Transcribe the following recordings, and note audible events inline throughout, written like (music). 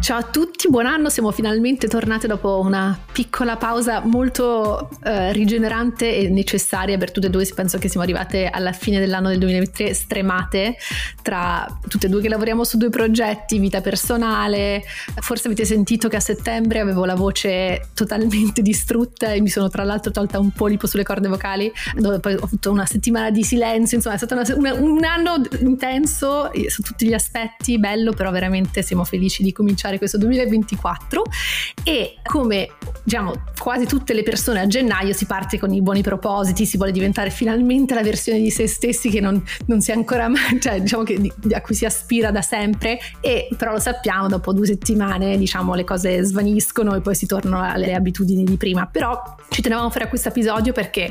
Ciao a tutti, buon anno, siamo finalmente tornate dopo una piccola pausa molto eh, rigenerante e necessaria per tutte e due, penso che siamo arrivate alla fine dell'anno del 2023 stremate tra tutte e due che lavoriamo su due progetti, vita personale, forse avete sentito che a settembre avevo la voce totalmente (laughs) distrutta e mi sono tra l'altro tolta un polipo sulle corde vocali, dove poi ho avuto una settimana di silenzio, insomma è stato una, una, un anno intenso su tutti gli aspetti, bello però veramente siamo felici di cominciare cominciare questo 2024 e come diciamo quasi tutte le persone a gennaio si parte con i buoni propositi, si vuole diventare finalmente la versione di se stessi che non, non si è ancora mai, (laughs) cioè diciamo che a cui si aspira da sempre e però lo sappiamo dopo due settimane diciamo le cose svaniscono e poi si tornano alle abitudini di prima, però ci tenevamo a fare questo episodio perché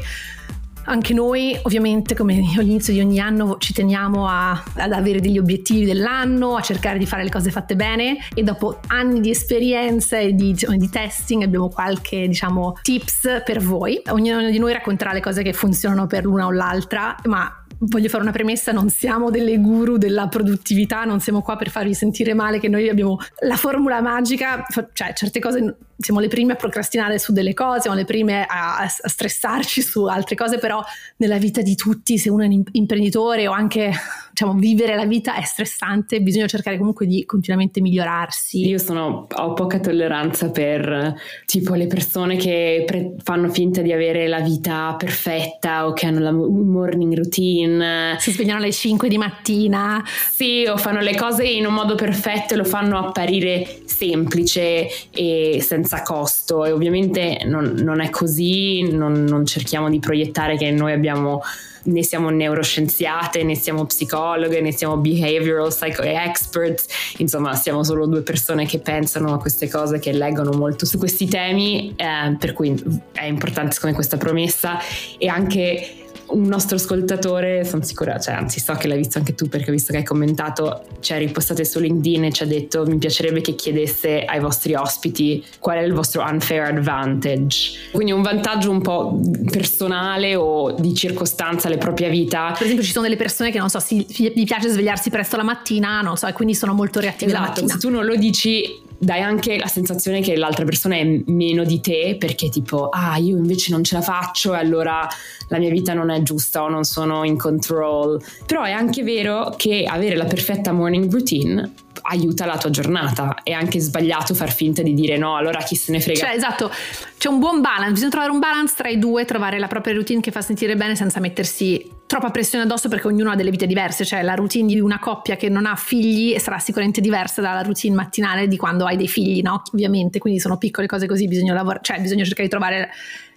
anche noi ovviamente come (laughs) all'inizio di ogni anno ci teniamo a, ad avere degli obiettivi dell'anno, a cercare di fare le cose fatte bene e dopo anni di esperienza e di, di testing abbiamo qualche diciamo tips per voi. Ognuno di noi racconterà le cose che funzionano per l'una o l'altra, ma voglio fare una premessa, non siamo delle guru della produttività, non siamo qua per farvi sentire male che noi abbiamo la formula magica, cioè certe cose siamo le prime a procrastinare su delle cose, siamo le prime a, a stressarci su altre cose, però nella vita di tutti, se uno è un imprenditore o anche diciamo, vivere la vita è stressante, bisogna cercare comunque di continuamente migliorarsi. Io sono, ho poca tolleranza per tipo le persone che pre- fanno finta di avere la vita perfetta o che hanno la morning routine. Si svegliano alle 5 di mattina. Sì, o fanno le cose in un modo perfetto e lo fanno apparire semplice e senza costo. E ovviamente non, non è così, non, non cerchiamo di proiettare che noi abbiamo né siamo neuroscienziate, né siamo psicologhe, né siamo behavioral psycho experts, insomma siamo solo due persone che pensano a queste cose, che leggono molto su questi temi, eh, per cui è importante secondo me questa promessa. E anche un nostro ascoltatore, sono sicura, cioè, anzi so che l'hai visto anche tu perché ho visto che hai commentato, ci hai ripostato su LinkedIn e ci ha detto mi piacerebbe che chiedesse ai vostri ospiti qual è il vostro unfair advantage. Quindi un vantaggio un po' personale o di circostanza alle proprie vita. Per esempio ci sono delle persone che non so, si, gli piace svegliarsi presto la mattina, non so, e quindi sono molto reattive esatto, la mattina. Se tu non lo dici dai anche la sensazione che l'altra persona è meno di te perché tipo ah io invece non ce la faccio e allora la mia vita non è giusta o non sono in control. Però è anche vero che avere la perfetta morning routine aiuta la tua giornata. È anche sbagliato far finta di dire no allora chi se ne frega. Cioè esatto c'è un buon balance bisogna trovare un balance tra i due trovare la propria routine che fa sentire bene senza mettersi troppa pressione addosso perché ognuno ha delle vite diverse, cioè la routine di una coppia che non ha figli sarà sicuramente diversa dalla routine mattinale di quando hai dei figli, no? Ovviamente, quindi sono piccole cose così, bisogna lavorare, cioè bisogna cercare di trovare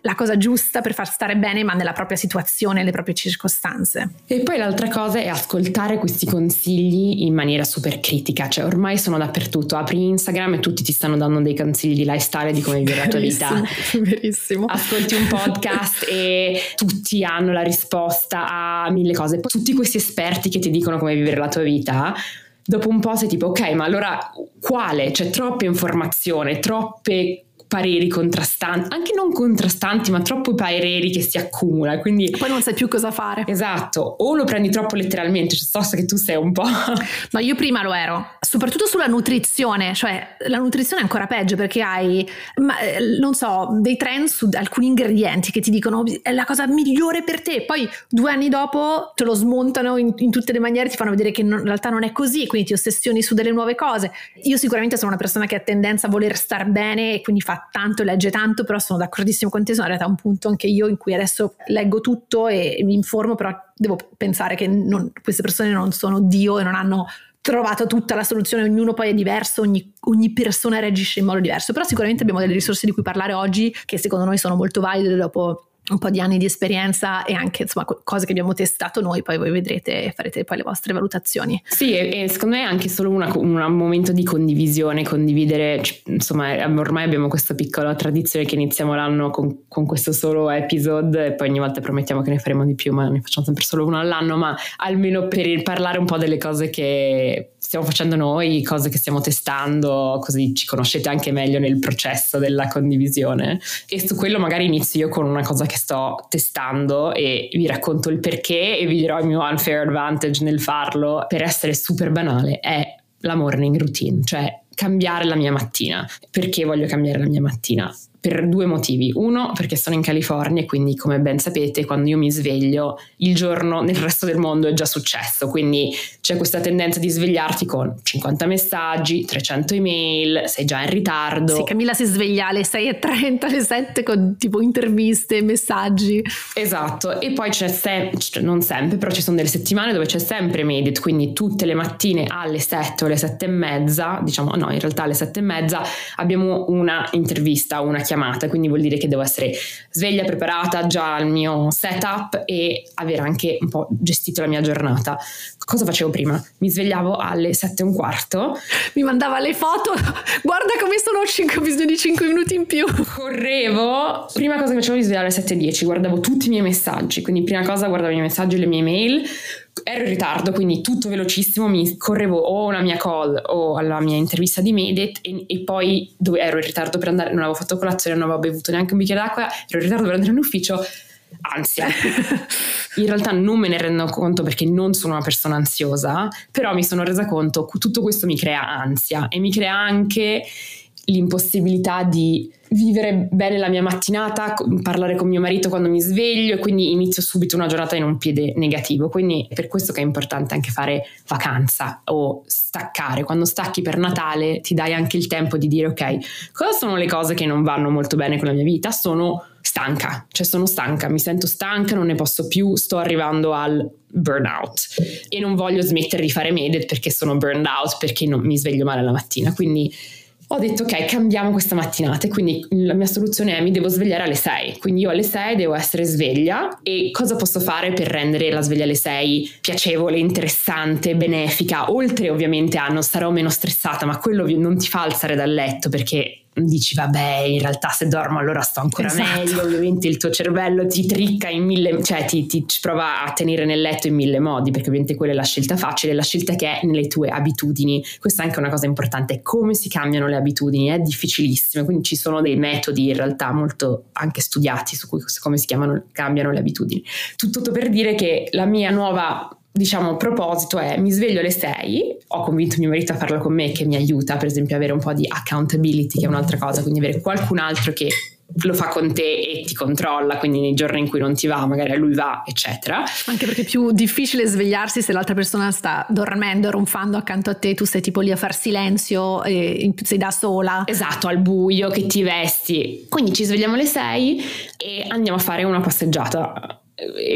la cosa giusta per far stare bene, ma nella propria situazione, nelle proprie circostanze. E poi l'altra cosa è ascoltare questi consigli in maniera super critica, cioè ormai sono dappertutto, apri Instagram e tutti ti stanno dando dei consigli di lifestyle di come vivere la tua vita. Verissimo. Ascolti un podcast e tutti hanno la risposta a mille cose. Poi tutti questi esperti che ti dicono come vivere la tua vita dopo un po' sei tipo ok ma allora quale? C'è troppa informazione, troppe pareri contrastanti, anche non contrastanti, ma troppo pareri che si accumula. Quindi poi non sai più cosa fare. Esatto, o lo prendi troppo letteralmente, cioè so che tu sei un po'. (laughs) Ma io prima lo ero, soprattutto sulla nutrizione, cioè la nutrizione è ancora peggio perché hai, ma, eh, non so, dei trend su alcuni ingredienti che ti dicono è la cosa migliore per te, poi due anni dopo te lo smontano in, in tutte le maniere, ti fanno vedere che non, in realtà non è così, quindi ti ossessioni su delle nuove cose. Io sicuramente sono una persona che ha tendenza a voler star bene e quindi fa tanto, legge tanto, però sono d'accordissimo con te, sono arrivata a un punto anche io in cui adesso leggo tutto e, mi informo, però devo pensare che non, queste persone non sono Dio e non hanno trovato tutta la soluzione, ognuno poi è diverso, ogni, ogni, persona reagisce in modo diverso, però sicuramente abbiamo delle risorse di cui parlare oggi che secondo noi sono molto valide dopo un po' di anni di esperienza e anche insomma cose che abbiamo testato noi, poi voi vedrete e farete poi le vostre valutazioni. Sì, e, e secondo me è anche solo una, un momento di condivisione, condividere, insomma ormai abbiamo questa piccola tradizione che iniziamo l'anno con, con questo solo episode e poi ogni volta promettiamo che ne faremo di più, ma ne facciamo sempre solo uno all'anno, ma almeno per parlare un po' delle cose che stiamo facendo noi, cose che stiamo testando, così ci conoscete anche meglio nel processo della condivisione. E su quello magari inizio io con una cosa che sto testando e vi racconto il perché e vi dirò il mio unfair advantage nel farlo. Per essere super banale, è la morning routine, cioè cambiare la mia mattina. Perché voglio cambiare la mia mattina? Per due motivi. Uno, perché sono in California e quindi, come ben sapete, quando io mi sveglio, il giorno nel resto del mondo è già successo. Quindi c'è questa tendenza di svegliarti con 50 messaggi, 300 email, sei già in ritardo. Sì, Camilla si sveglia alle 6.30, alle 7 con tipo interviste, messaggi. Esatto, e poi c'è sempre, cioè non sempre, però ci sono delle settimane dove c'è sempre Medit, quindi tutte le mattine alle 7 o alle 7 e mezza, diciamo no, in realtà alle 7 e mezza abbiamo una intervista, una chiamata chiamata, quindi vuol dire che devo essere sveglia, preparata già al mio setup e avere anche un po' gestito la mia giornata. Cosa facevo prima? Mi svegliavo alle sette e un quarto. Mi mandava le foto, (laughs) guarda come sono 5, ho bisogno di 5 minuti in più. Correvo, prima cosa che facevo mi svegliavo alle 7.10, guardavo tutti i miei messaggi, quindi prima cosa guardavo i miei messaggi e le mie mail, ero in ritardo, quindi tutto velocissimo, mi correvo o alla mia call o alla mia intervista di Medit e, e, poi dove ero in ritardo per andare, non avevo fatto colazione, non avevo bevuto neanche un bicchiere d'acqua, ero in ritardo per andare in ufficio, ansia. (laughs) In realtà non me ne rendo conto perché non sono una persona ansiosa, però mi sono resa conto che tutto questo mi crea ansia e mi crea anche l'impossibilità di vivere bene la mia mattinata, parlare con mio marito quando mi sveglio e quindi inizio subito una giornata in un piede negativo. Quindi è per questo che è importante anche fare vacanza o staccare. Quando stacchi per Natale ti dai anche il tempo di dire ok, cosa sono le cose che non vanno molto bene con la mia vita? Sono stanca, cioè sono stanca, mi sento stanca, non ne posso più, sto arrivando al burnout e non voglio smettere di fare medet perché sono burned out, perché non mi sveglio male la mattina. Quindi ho detto ok, cambiamo questa mattinata e quindi la mia soluzione è mi devo svegliare alle 6, quindi io alle 6 devo essere sveglia. E cosa posso fare per rendere la sveglia alle 6 piacevole, interessante, benefica, oltre ovviamente a non starò meno stressata, ma quello non ti fa alzare dal letto perché dici vabbè in realtà se dormo allora sto ancora esatto. meglio ovviamente il tuo cervello ti tricca in mille cioè ti, ti, prova a tenere nel letto in mille modi perché ovviamente quella è la scelta facile la scelta che è nelle tue abitudini questa è anche una cosa importante come si cambiano le abitudini è difficilissimo quindi ci sono dei metodi in realtà molto anche studiati su cui, come si chiamano cambiano le abitudini tutto per dire che la mia nuova diciamo, proposito è mi sveglio alle 6, ho convinto mio marito a farlo con me che mi aiuta, per esempio, avere un po' di accountability, che è un'altra cosa, quindi avere qualcun altro che lo fa con te e ti controlla, quindi nei giorni in cui non ti va, magari a lui va, eccetera. Anche perché è più difficile svegliarsi se l'altra persona sta dormendo, ronfando accanto a te, tu sei tipo lì a far silenzio e sei da sola. Esatto, al buio, che ti vesti. Quindi ci svegliamo alle 6 e andiamo a fare una passeggiata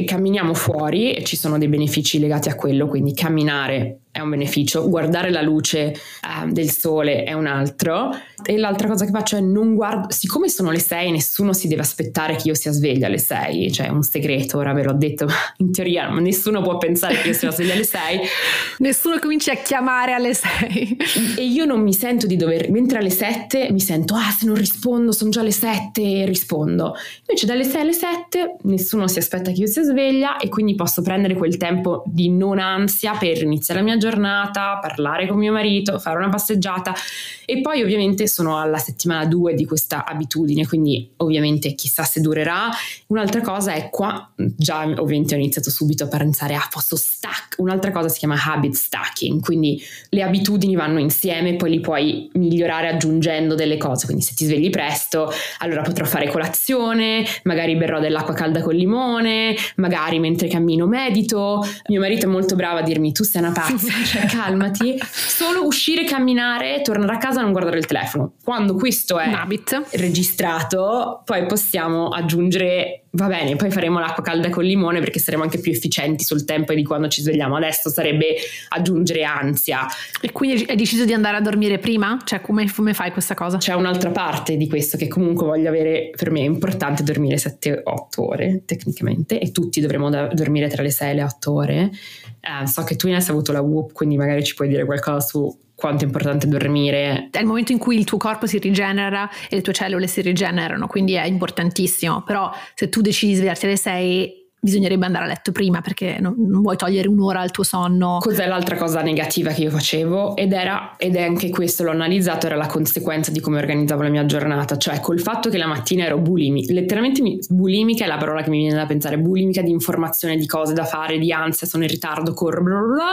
camminiamo fuori e ci sono dei benefici legati a quello, quindi camminare è un beneficio, guardare la luce eh, del sole è un altro e l'altra cosa che faccio è non guardo, siccome sono le 6 nessuno si deve aspettare che io sia sveglia alle 6, cioè è un segreto, ora ve l'ho detto, (laughs) in teoria nessuno può pensare che io sia sveglia alle 6. nessuno comincia a chiamare alle 6. e io non mi sento di dover, mentre alle 7 mi sento, ah se non rispondo sono già le 7 e rispondo. Invece dalle 6 alle 7 nessuno si aspetta che io sia sveglia e quindi posso prendere quel tempo di non ansia per iniziare la mia giornata giornata, parlare con mio marito, fare una passeggiata. E poi ovviamente sono alla settimana 2 di questa abitudine, quindi ovviamente chissà se durerà. Un'altra cosa è qua, già ovviamente ho iniziato subito a pensare, ah posso stack, un'altra cosa si chiama habit stacking, quindi le abitudini vanno insieme poi li puoi migliorare aggiungendo delle cose, quindi se ti svegli presto allora potrò fare colazione, magari berrò dell'acqua calda col limone, magari mentre cammino medito, mio marito è molto bravo a dirmi tu sei una pazza, cioè (laughs) calmati, solo uscire, camminare, tornare a casa e non guardare il telefono. Quando questo è registrato, poi possiamo aggiungere va bene, poi faremo l'acqua calda col limone perché saremo anche più efficienti sul tempo e di quando ci svegliamo. Adesso sarebbe aggiungere ansia. E quindi hai deciso di andare a dormire prima? Cioè, come, come fai questa cosa? C'è un'altra parte di questo che comunque voglio avere, per me è importante dormire 7-8 ore tecnicamente e tutti dovremmo da- dormire tra le 6 e le 8 ore. Eh, so che tu ne hai avuto la WUP, quindi magari ci puoi dire qualcosa su quanto è importante dormire. È il momento in cui il tuo corpo si rigenera e le tue cellule si rigenerano, quindi è importantissimo. Però se tu decidi di svegliarti alle 6 bisognerebbe andare a letto prima perché non, non, vuoi togliere un'ora al tuo sonno. Cos'è l'altra cosa negativa che io facevo? Ed era, ed è anche questo, l'ho analizzato, era la conseguenza di come organizzavo la mia giornata, cioè col fatto che la mattina ero bulimica, letteralmente mi, bulimica è la parola che mi viene da pensare, bulimica di informazione, di cose da fare, di ansia, sono in ritardo, corro, bla bla bla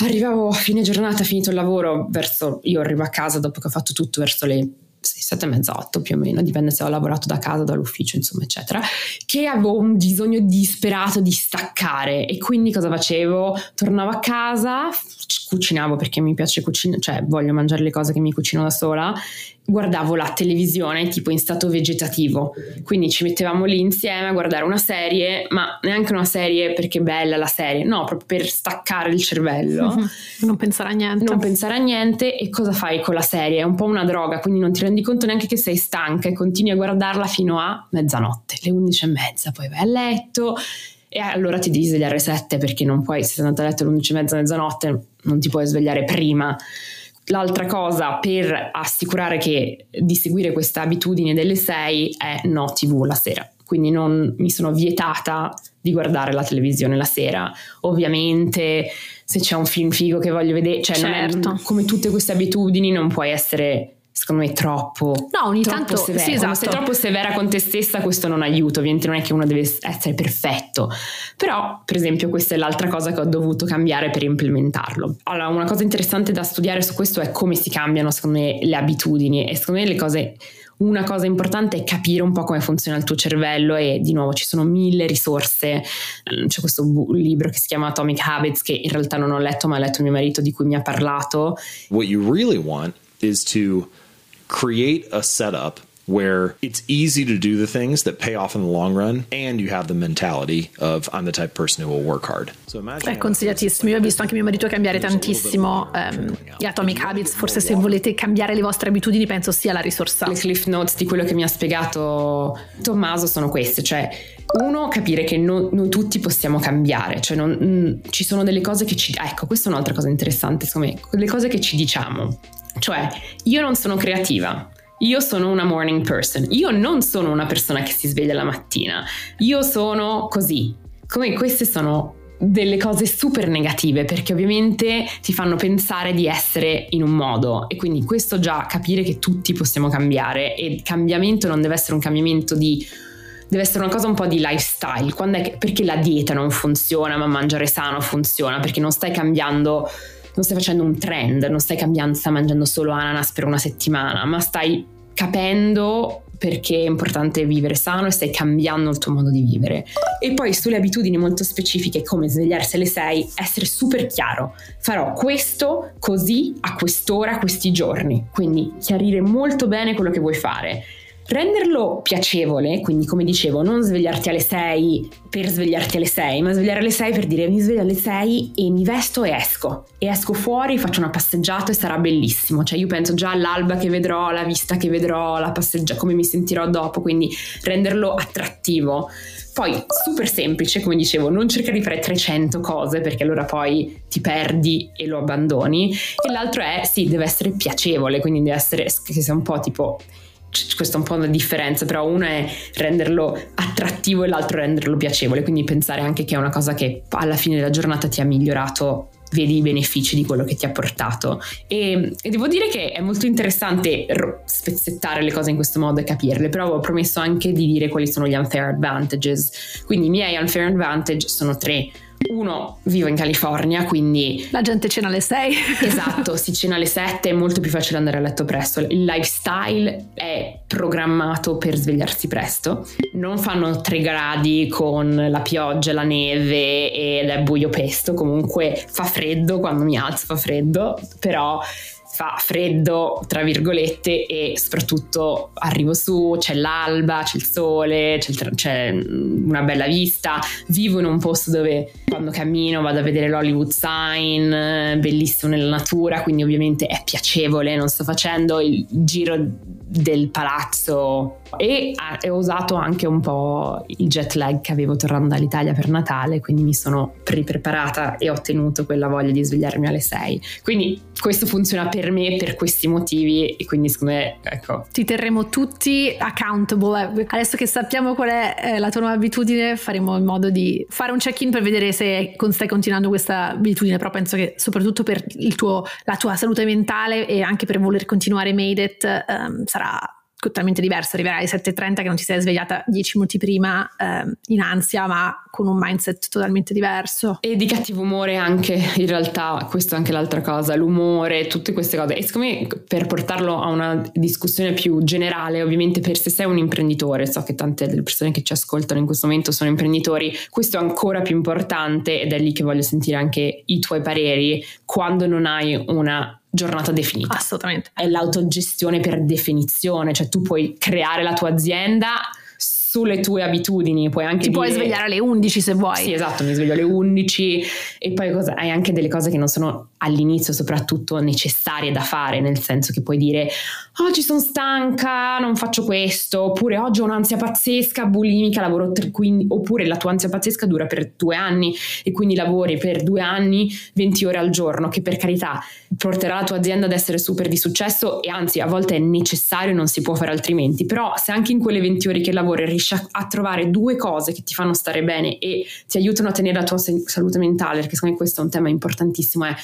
arrivavo a fine giornata, finito il lavoro, verso, io arrivo a casa dopo che ho fatto tutto verso le 6, 7 e mezza, 8 più o meno, dipende se ho lavorato da casa, dall'ufficio, insomma, eccetera, che avevo un bisogno disperato di staccare e quindi cosa facevo? Tornavo a casa, cucinavo perché mi piace cucinare, cioè voglio mangiare le cose che mi cucino da sola guardavo la televisione tipo in stato vegetativo, quindi ci mettevamo lì insieme a guardare una serie, ma neanche una serie perché è bella la serie, no, proprio per staccare il cervello. Non pensare a niente. Non pensare a niente e cosa fai con la serie? È un po' una droga, quindi non ti rendi conto neanche che sei stanca e continui a guardarla fino a mezzanotte, le undici e mezza, poi vai a letto e allora ti devi svegliare alle sette perché non puoi, se sei andato a letto alle undici e mezza, mezzanotte, non ti puoi svegliare prima L'altra cosa per assicurare che di seguire questa abitudine delle 6 è no TV la sera. Quindi non mi sono vietata di guardare la televisione la sera. Ovviamente se c'è un film figo che voglio vedere, cioè certo. è, come tutte queste abitudini non puoi essere secondo me troppo no ogni troppo tanto severa. sì, esatto. sei troppo severa con te stessa questo non aiuta ovviamente non è che uno deve essere perfetto però per esempio questa è l'altra cosa che ho dovuto cambiare per implementarlo allora una cosa interessante da studiare su questo è come si cambiano secondo me le abitudini e secondo me le cose una cosa importante è capire un po' come funziona il tuo cervello e di nuovo ci sono mille risorse. C'è questo bu- libro che si chiama Atomic Habits che in realtà non ho letto ma ha letto mio marito di cui mi ha parlato. What you really want is to create a setup where it's easy to do the things that pay off in the long run and you have the mentality of I'm the type of person who will work hard. So È consigliatissimo, io ho visto anche mio marito cambiare tantissimo um, gli Atomic Habits, forse se volete cambiare le vostre abitudini penso sia la risorsa. Le cliff notes di quello che mi ha spiegato Tommaso sono queste, cioè uno capire che no, noi tutti possiamo cambiare, cioè non, mh, mm, ci sono delle cose che ci... Ecco, questa è un'altra cosa interessante, secondo me, le cose che ci diciamo cioè, io non sono creativa. Io sono una morning person. Io non sono una persona che si sveglia la mattina. Io sono così. Come queste sono delle cose super negative perché ovviamente ti fanno pensare di essere in un modo e quindi questo già capire che tutti possiamo cambiare e il cambiamento non deve essere un cambiamento di deve essere una cosa un po' di lifestyle che, perché la dieta non funziona ma mangiare sano funziona perché non stai cambiando non stai facendo un trend, non stai cambiando, stai mangiando solo ananas per una settimana, ma stai capendo perché è importante vivere sano e stai cambiando il tuo modo di vivere. E poi sulle abitudini molto specifiche come svegliarsi alle 6, essere super chiaro. Farò questo così a quest'ora, questi giorni. Quindi chiarire molto bene quello che vuoi fare renderlo piacevole, quindi come dicevo, non svegliarti alle 6 per svegliarti alle 6, ma svegliare alle 6 per dire mi sveglio alle 6 e mi vesto e esco. E esco fuori, faccio una passeggiata e sarà bellissimo. Cioè io penso già all'alba che vedrò, alla vista che vedrò, la passeggiata, come mi sentirò dopo, quindi renderlo attrattivo. Poi super semplice, come dicevo, non cercare di fare 300 cose perché allora poi ti perdi e lo abbandoni. E l'altro è, sì, deve essere piacevole, quindi deve essere che sia un po' tipo questa è un po' una differenza, però uno è renderlo attrattivo e l'altro renderlo piacevole, quindi pensare anche che è una cosa che alla fine della giornata ti ha migliorato vedi i benefici di quello che ti ha portato. E, e devo dire che è molto interessante spezzettare le cose in questo modo e capirle però avevo promesso anche di dire quali sono gli unfair advantages. Quindi i miei unfair advantage sono tre uno, vivo in California, quindi... La gente cena alle 6. (laughs) esatto, si cena alle 7, è molto più facile andare a letto presto. Il lifestyle è programmato per svegliarsi presto. Non fanno 3 gradi con la pioggia, la neve ed è buio pesto, comunque fa freddo quando mi alzo, fa freddo, però fa freddo, tra virgolette, e soprattutto arrivo su, c'è l'alba, c'è il sole, c'è, il c'è, una bella vista. Vivo in un posto dove quando cammino vado a vedere l'Hollywood Sign, bellissimo nella natura, quindi ovviamente è piacevole, non sto facendo il giro del palazzo e ho usato anche un po' il jet lag che avevo tornando dall'Italia per Natale, quindi mi sono preparata e ho ottenuto quella voglia di svegliarmi alle 6. Quindi questo funziona per me per questi motivi e quindi secondo me ecco. Ti terremo tutti accountable. Adesso che sappiamo qual è eh, la tua nuova abitudine faremo in modo di fare un check-in per vedere se stai continuando questa abitudine, però penso che soprattutto per tuo, la tua salute mentale e anche per voler continuare Made It um, sarà totalmente diverso, arriverai alle 7.30 che non ti sei svegliata 10 minuti prima eh, in ansia, ma con un mindset totalmente diverso. E di cattivo umore anche, in realtà, questo è anche l'altra cosa, l'umore, tutte queste cose. E secondo me per portarlo a una discussione più generale, ovviamente per se sei un imprenditore, so che tante delle persone che ci ascoltano in questo momento sono imprenditori, questo è ancora più importante ed è lì che voglio sentire anche i tuoi pareri quando non hai una giornata definita. Assolutamente. È l'autogestione per definizione, cioè tu puoi creare la tua azienda sulle tue abitudini, puoi anche ti dire, puoi svegliare alle 11 se vuoi. Sì, esatto, mi sveglio alle 11 e poi cosa, hai anche delle cose che non sono all'inizio soprattutto necessarie da fare, nel senso che puoi dire oggi sono stanca, non faccio questo, oppure oggi ho un'ansia pazzesca, bulimica, lavoro tre, quindi, oppure la tua ansia pazzesca dura per due anni e quindi lavori per due anni 20 ore al giorno, che per carità porterà la tua azienda ad essere super di successo e anzi a volte è necessario e non si può fare altrimenti, però se anche in quelle 20 ore che lavori riesci a, a trovare due cose che ti fanno stare bene e ti aiutano a tenere la tua salute mentale, perché secondo me questo è un tema importantissimo, è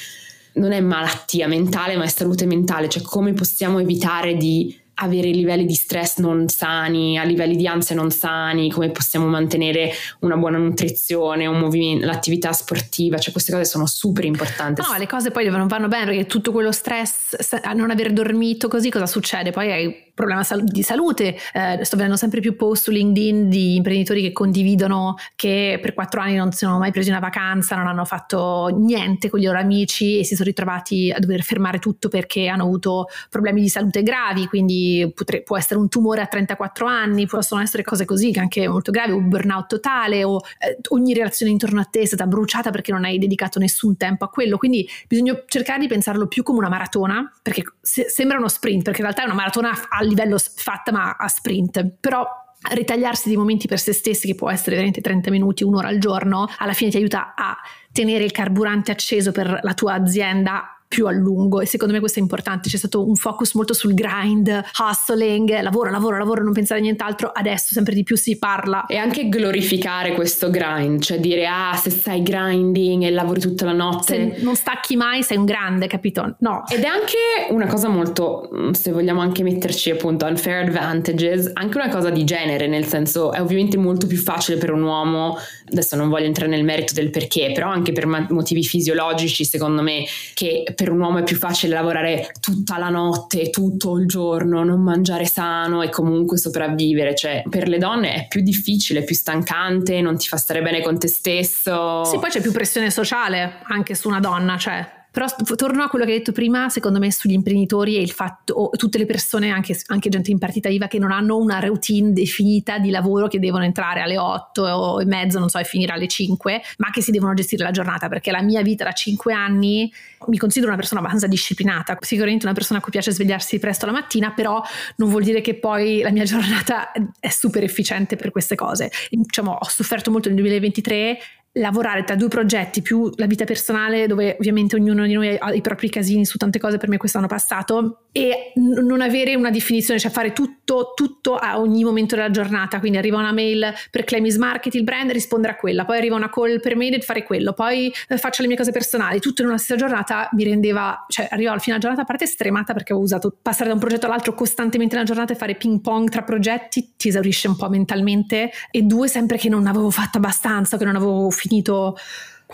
non è malattia mentale, ma è salute mentale, cioè come possiamo evitare di avere livelli di stress non sani, a livelli di ansia non sani, come possiamo mantenere una buona nutrizione, un movimento, l'attività sportiva, cioè queste cose sono super importanti. No, le cose poi non vanno bene perché tutto quello stress, a non aver dormito così, cosa succede? Poi hai problema di salute. Eh, sto vedendo sempre più post su LinkedIn di imprenditori che condividono che per quattro anni non si sono mai presi una vacanza, non hanno fatto niente con i loro amici e si sono ritrovati a dover fermare tutto perché hanno avuto problemi di salute gravi, quindi potre, può essere un tumore a 34 anni, possono essere cose così che anche molto gravi, un burnout totale o eh, ogni relazione intorno a te è stata bruciata perché non hai dedicato nessun tempo a quello. Quindi bisogna cercare di pensarlo più come una maratona, perché se, sembra uno sprint, perché in realtà è una maratona a livello fatta ma a sprint, però ritagliarsi dei momenti per se stessi che può essere veramente 30 minuti, un'ora al giorno, alla fine ti aiuta a tenere il carburante acceso per la tua azienda più a lungo e secondo me questo è importante, c'è stato un focus molto sul grind, hustling, lavoro, lavoro, lavoro, non pensare a nient'altro, adesso sempre di più si parla. E anche glorificare questo grind, cioè dire ah se stai grinding e lavori tutta la notte. Se non stacchi mai sei un grande, capito? No. Ed è anche una cosa molto, mm, se vogliamo anche metterci appunto unfair advantages, anche una cosa di genere, nel senso è ovviamente molto più facile per un uomo, adesso non voglio entrare nel merito del perché, però anche per motivi fisiologici secondo me che per per un uomo è più facile lavorare tutta la notte, tutto il giorno, non mangiare sano e comunque sopravvivere. Cioè, per le donne è più difficile, più stancante, non ti fa stare bene con te stesso. Sì, poi c'è più pressione sociale anche su una donna, cioè però torno a quello che hai detto prima, secondo me sugli imprenditori e il fatto, o tutte le persone, anche, anche, gente in partita IVA, che non hanno una routine definita di lavoro che devono entrare alle 8 e mezzo, non so, e finire alle 5, ma che si devono gestire la giornata, perché la mia vita da 5 anni mi considero una persona abbastanza disciplinata, sicuramente una persona a cui piace svegliarsi presto la mattina, però non vuol dire che poi la mia giornata è super efficiente per queste cose. Diciamo, ho sofferto molto nel 2023 lavorare tra due progetti più la vita personale dove ovviamente ognuno di noi ha i propri casini su tante cose per me quest'anno passato e n- non avere una definizione cioè fare tutto, tutto a ogni momento della giornata. Quindi arriva una mail per Clemis Market il brand rispondere a quella poi arriva una call per mail e fare quello poi eh, faccio le mie cose personali tutto in una stessa giornata mi rendeva cioè arrivavo al fine della giornata a parte stremata perché avevo usato passare da un progetto all'altro costantemente nella giornata e fare ping pong tra progetti ti esaurisce un po' mentalmente e due sempre che non avevo fatto abbastanza che non avevo finito finito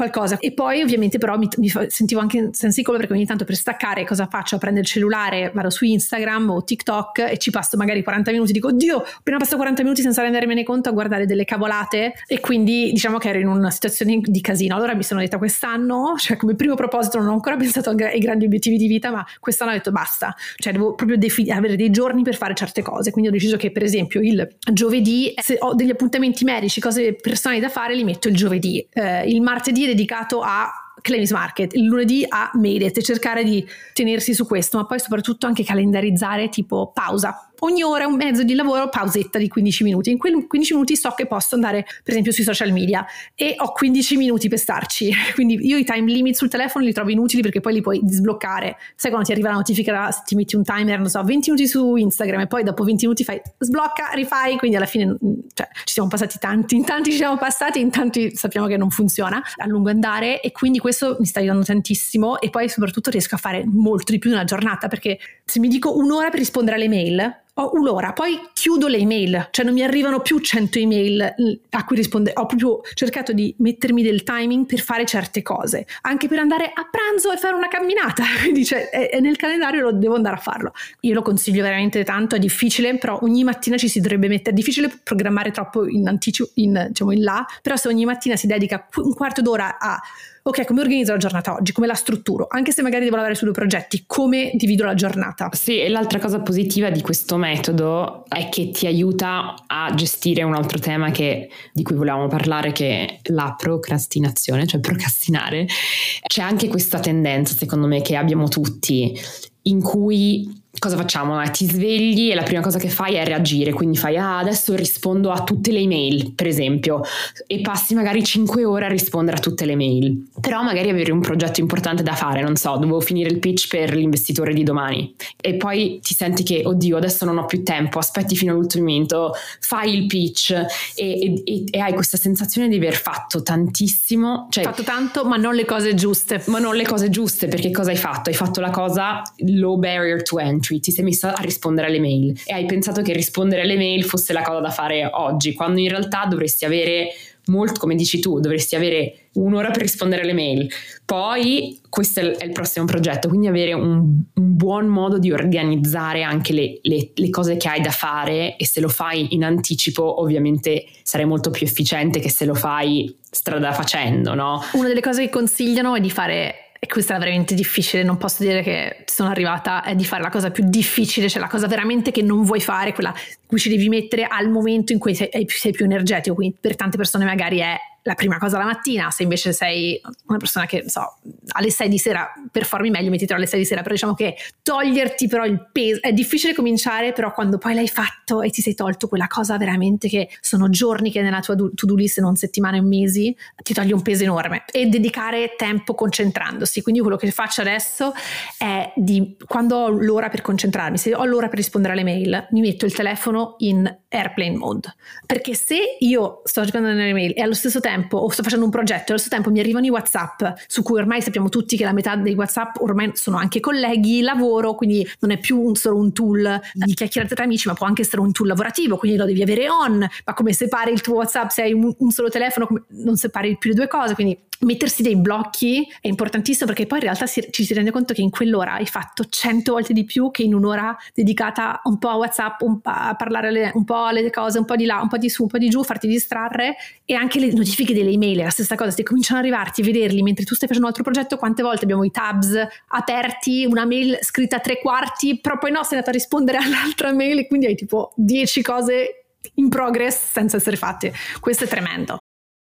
qualcosa. E poi ovviamente però mi, mi sentivo anche sensicolo perché ogni tanto per staccare cosa faccio? Prendo il cellulare, vado su Instagram o TikTok e ci passo magari 40 minuti, dico oddio, appena passo 40 minuti senza rendermene conto a guardare delle cavolate e quindi diciamo che ero in una situazione di casino. Allora mi sono detta quest'anno, cioè come primo proposito non ho ancora pensato ai grandi obiettivi di vita, ma quest'anno ho detto basta, cioè devo proprio defin- avere dei giorni per fare certe cose. Quindi ho deciso che per esempio il giovedì, se ho degli appuntamenti medici, cose personali da fare, li metto il giovedì. Eh, il martedì dedicato a Claims Market, il lunedì a Made It cercare di tenersi su questo, ma poi soprattutto anche calendarizzare tipo pausa ogni ora un mezzo di lavoro, pausetta di 15 minuti. In quei 15 minuti so che posso andare, per esempio, sui social media e ho 15 minuti per starci. (laughs) Quindi io i time limit sul telefono li trovo inutili perché poi li puoi sbloccare. Sai quando ti arriva la notifica, ti metti un timer, non so, 20 minuti su Instagram e poi dopo 20 minuti fai sblocca, rifai, quindi alla fine cioè, ci siamo passati tanti, in tanti ci siamo passati, in tanti sappiamo che non funziona a lungo andare e quindi questo mi sta aiutando tantissimo e poi soprattutto riesco a fare molto di più nella giornata perché se mi dico un'ora per rispondere alle mail ho un'ora, poi chiudo le email, cioè non mi arrivano più 100 email a cui rispondere, ho proprio cercato di mettermi del timing per fare certe cose, anche per andare a pranzo e fare una camminata, (laughs) quindi cioè, è, è nel calendario lo devo andare a farlo. Io lo consiglio veramente tanto, è difficile, però ogni mattina ci si dovrebbe mettere, è difficile programmare troppo in anticipo, in, diciamo in là, però se ogni mattina si dedica un quarto d'ora a ok, come organizzo la giornata oggi, come la strutturo, anche se magari devo lavorare su due progetti, come divido la giornata. Sì, e l'altra cosa positiva di questo metodo è che ti aiuta a gestire un altro tema che, di cui volevamo parlare, che è la procrastinazione, cioè procrastinare. C'è anche questa tendenza, secondo me, che abbiamo tutti, in cui cosa facciamo? Eh, ti svegli e la prima cosa che fai è reagire, quindi fai ah adesso rispondo a tutte le email, per esempio, e passi magari 5 ore a rispondere a tutte le mail. Però magari avevi un progetto importante da fare, non so, dovevo finire il pitch per l'investitore di domani e poi ti senti che oddio adesso non ho più tempo, aspetti fino all'ultimo momento, fai il pitch e, e, e hai questa sensazione di aver fatto tantissimo, cioè fatto tanto ma non le cose giuste. Ma non le cose giuste perché cosa hai fatto? Hai fatto la cosa low barrier to entry entry, ti sei messa a rispondere alle mail e hai pensato che rispondere alle mail fosse la cosa da fare oggi, quando in realtà dovresti avere molto, come dici tu, dovresti avere un'ora per rispondere alle mail. Poi questo è il prossimo progetto, quindi avere un, un buon modo di organizzare anche le, le, le, cose che hai da fare e se lo fai in anticipo ovviamente sarai molto più efficiente che se lo fai strada facendo, no? Una delle cose che consigliano è di fare e questa è veramente difficile, non posso dire che sono arrivata, è di fare la cosa più difficile, cioè la cosa veramente che non vuoi fare, quella cui ci devi mettere al momento in cui sei, sei più energetico, quindi per tante persone magari è la prima cosa la mattina, se invece sei una persona che, so, alle 6 di sera performi meglio, mettitelo alle 6 di sera, però diciamo che toglierti però il peso, è difficile cominciare, però quando poi l'hai fatto e ti sei tolto quella cosa veramente che sono giorni che nella tua to-do list, non settimane o mesi, ti toglie un peso enorme e dedicare tempo concentrandosi. Quindi quello che faccio adesso è di, quando ho l'ora per concentrarmi, se ho l'ora per rispondere alle mail, mi metto il telefono in airplane mode, perché se io sto giocando nelle mail e allo stesso tempo tempo o sto facendo un progetto allo stesso tempo mi arrivano i WhatsApp, su cui ormai sappiamo tutti che la metà dei WhatsApp ormai sono anche colleghi, lavoro, quindi non è più un, solo un tool di chiacchierate tra amici, ma può anche essere un tool lavorativo, quindi lo devi avere on, ma come separi il tuo WhatsApp se hai un, un solo telefono, non separi più le due cose, quindi mettersi dei blocchi è importantissimo perché poi in realtà si, ci si rende conto che in quell'ora hai fatto cento volte di più che in un'ora dedicata un po' a WhatsApp, un a parlare le, un po' alle cose, un po' di là, un po' di su, un po' di giù, farti distrarre e anche le notifiche delle email è la stessa cosa, se cominciano ad arrivarti, vederli mentre tu stai facendo un altro progetto, quante volte abbiamo i tabs aperti, una mail scritta a tre quarti, però poi no, sei andato a rispondere (laughs) all'altra mail e quindi hai tipo dieci cose in progress senza essere fatte. Questo è tremendo.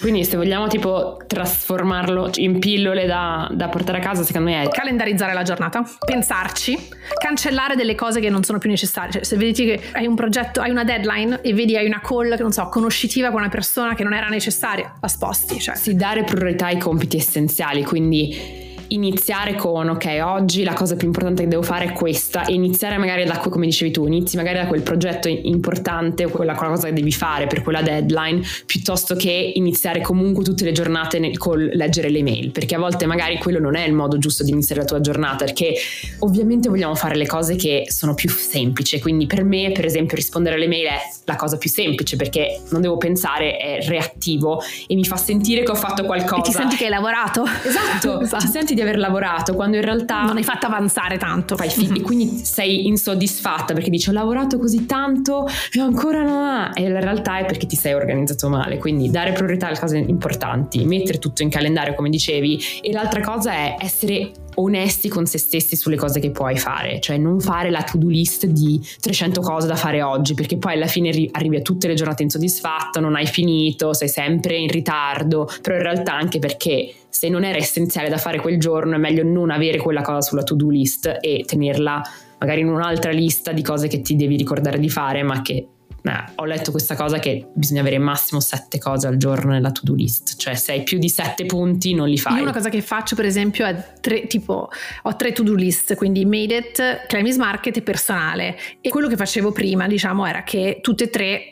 Quindi se vogliamo tipo trasformarlo in pillole da, da, portare a casa, secondo me è calendarizzare la giornata, pensarci, cancellare delle cose che non sono più necessarie. Cioè, se vedi che hai un progetto, hai una deadline e vedi hai una call che non so, conoscitiva con una persona che non era necessaria, la sposti. Cioè. Sì, dare priorità ai compiti essenziali, quindi iniziare con ok oggi la cosa più importante che devo fare è questa e iniziare magari da come dicevi tu inizi magari da quel progetto importante o quella, quella cosa che devi fare per quella deadline piuttosto che iniziare comunque tutte le giornate nel, col leggere le mail perché a volte magari quello non è il modo giusto di iniziare la tua giornata perché ovviamente vogliamo fare le cose che sono più semplici quindi per me per esempio rispondere alle mail è la cosa più semplice perché non devo pensare è reattivo e mi fa sentire che ho fatto qualcosa e ti senti che hai lavorato esatto, (laughs) esatto. ti senti di aver lavorato quando in realtà non hai fatto avanzare tanto. Fai figli mm-hmm. quindi sei insoddisfatta perché dici ho lavorato così tanto e ancora non ha e in realtà è perché ti sei organizzato male. Quindi dare priorità alle cose importanti mettere tutto in calendario come dicevi. E l'altra cosa è essere onesti con se stessi sulle cose che puoi fare, cioè non fare la to-do list di 300 cose da fare oggi, perché poi alla fine arrivi a tutte le giornate insoddisfatto, non hai finito, sei sempre in ritardo, però in realtà anche perché se non era essenziale da fare quel giorno è meglio non avere quella cosa sulla to-do list e tenerla magari in un'altra lista di cose che ti devi ricordare di fare, ma che eh, ho letto questa cosa che bisogna avere massimo sette cose al giorno nella to-do list, cioè se hai più di sette punti non li fai. Io una cosa che faccio per esempio è tre, tipo, ho tre to-do list, quindi Made It, Clemis Market e personale. E quello che facevo prima, diciamo, era che tutte e tre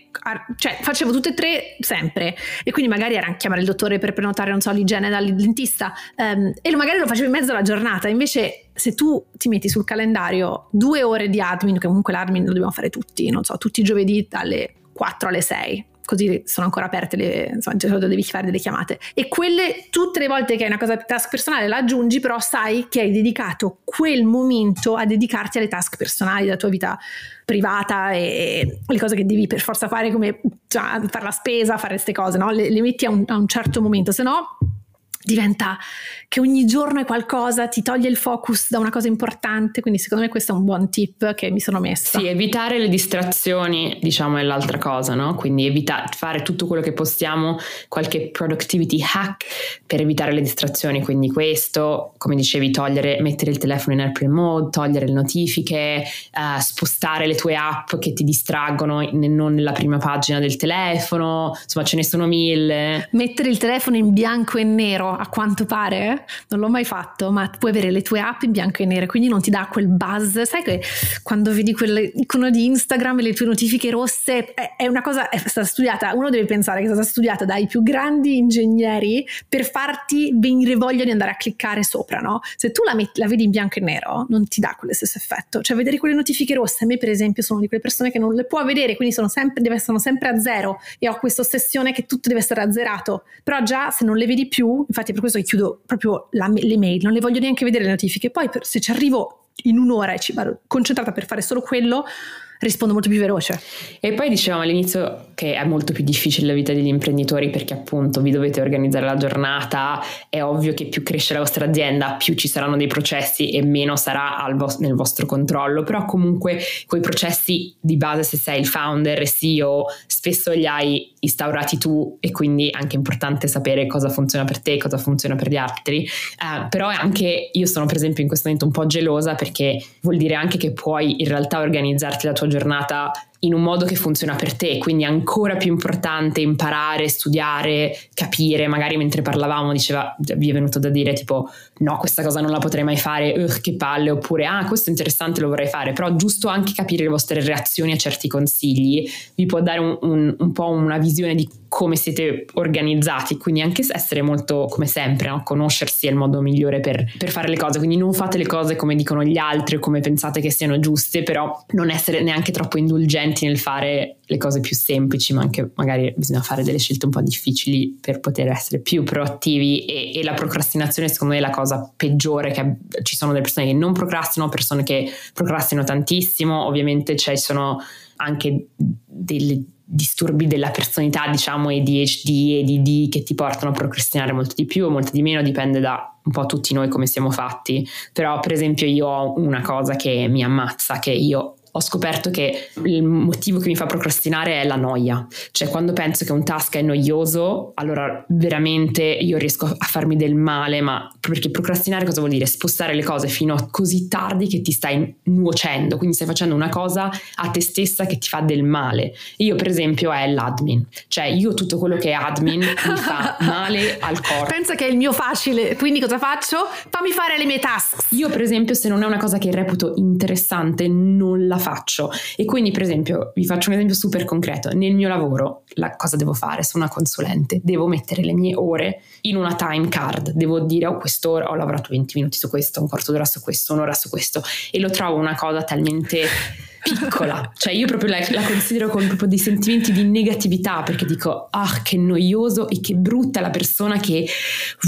cioè facevo tutte e tre sempre. E quindi magari era chiamare il dottore per prenotare non so l'igiene dal dentista. Um, e magari lo facevo in mezzo alla giornata. Invece se tu ti metti sul calendario due ore di admin che comunque l'admin lo dobbiamo fare tutti non so tutti i giovedì dalle 4 alle 6 così sono ancora aperte le, insomma, devi fare delle chiamate. E quelle, tutte le volte che hai una cosa task personale la aggiungi, però sai che hai dedicato quel momento a dedicarti alle task personali della tua vita privata e le cose che devi per forza fare come cioè, fare la spesa, fare queste cose, no? le, le metti a un, a un certo momento, se no diventa che ogni giorno è qualcosa, ti toglie il focus da una cosa importante, quindi secondo me questo è un buon tip che mi sono messa. Sì, evitare le distrazioni, diciamo, è l'altra cosa, no? Quindi evitare fare tutto quello che possiamo, qualche productivity hack per evitare le distrazioni, quindi questo, come dicevi, togliere, mettere il telefono in airplane mode, togliere le notifiche, uh, spostare le tue app che ti distraggono non nella prima pagina del telefono, insomma ce ne sono mille. Mettere il telefono in bianco e nero a quanto pare, non l'ho mai fatto, ma puoi avere le tue app in bianco e nero, quindi non ti dà quel buzz. Sai che quando vedi quell'icono di Instagram e le tue notifiche rosse, è, è una cosa, è stata studiata, uno deve pensare che è stata studiata dai più grandi ingegneri per farti venire voglia di andare a cliccare sopra, no? Se tu la, metti, la vedi in bianco e nero, non ti dà quello stesso effetto. Cioè vedere quelle notifiche rosse, a me per esempio sono di quelle persone che non le può vedere, quindi sono sempre, deve essere sempre a zero e ho questa ossessione che tutto deve essere azzerato. Però già se non le vedi più, infatti infatti per questo chiudo proprio la, le mail, non le voglio neanche vedere le notifiche, poi per, se ci arrivo in un'ora e ci vado concentrata per fare solo quello, rispondo molto più veloce. E poi dicevamo all'inizio che è molto più difficile la vita degli imprenditori perché appunto vi dovete organizzare la giornata, è ovvio che più cresce la vostra azienda, più ci saranno dei processi e meno sarà vo- nel vostro controllo, però comunque quei processi di base se sei il founder e CEO spesso li hai instaurati tu e quindi è anche importante sapere cosa funziona per te, cosa funziona per gli altri, uh, però anche io sono per esempio in questo momento un po' gelosa perché vuol dire anche che puoi in realtà organizzarti la tua giornata in un modo che funziona per te, quindi è ancora più importante imparare, studiare, capire, magari mentre parlavamo diceva, vi è venuto da dire tipo no questa cosa non la potrei mai fare, uh, che palle, oppure ah questo è interessante lo vorrei fare, però giusto anche capire le vostre reazioni a certi consigli vi può dare un, un, un po' una visione di come siete organizzati, quindi anche essere molto come sempre, no? conoscersi è il modo migliore per, per fare le cose, quindi non fate le cose come dicono gli altri o come pensate che siano giuste, però non essere neanche troppo indulgenti contenti nel fare le cose più semplici, ma anche magari bisogna fare delle scelte un po' difficili per poter essere più proattivi e, e la procrastinazione secondo me è la cosa peggiore che ci sono delle persone che non procrastinano, persone che procrastinano tantissimo, ovviamente ci sono anche dei disturbi della personalità, diciamo ADHD, ADD che ti portano a procrastinare molto di più o molto di meno, dipende da un po' tutti noi come siamo fatti, però per esempio io ho una cosa che mi ammazza, che io ho scoperto che il motivo che mi fa procrastinare è la noia. Cioè, quando penso che un task è noioso, allora veramente io riesco a farmi del male, ma perché procrastinare cosa vuol dire? Spostare le cose fino a così tardi che ti stai nuocendo, quindi stai facendo una cosa a te stessa che ti fa del male. Io, per esempio, è l'admin. Cioè, io tutto quello che è admin mi fa (laughs) male al corpo. Pensa che è il mio facile, quindi cosa faccio? Fammi fare le mie task. Io, per esempio, se non è una cosa che reputo interessante, non la faccio. E quindi, per esempio, vi faccio un esempio super concreto. Nel mio lavoro, la cosa devo fare? Sono una consulente, devo mettere le mie ore in una time card, devo dire oh quest'ora ho lavorato 20 minuti su questo, un quarto d'ora su questo, un'ora su questo e lo trovo una cosa talmente (laughs) piccola, cioè io proprio la, la, considero con proprio dei sentimenti di negatività perché dico ah che noioso e che brutta la persona che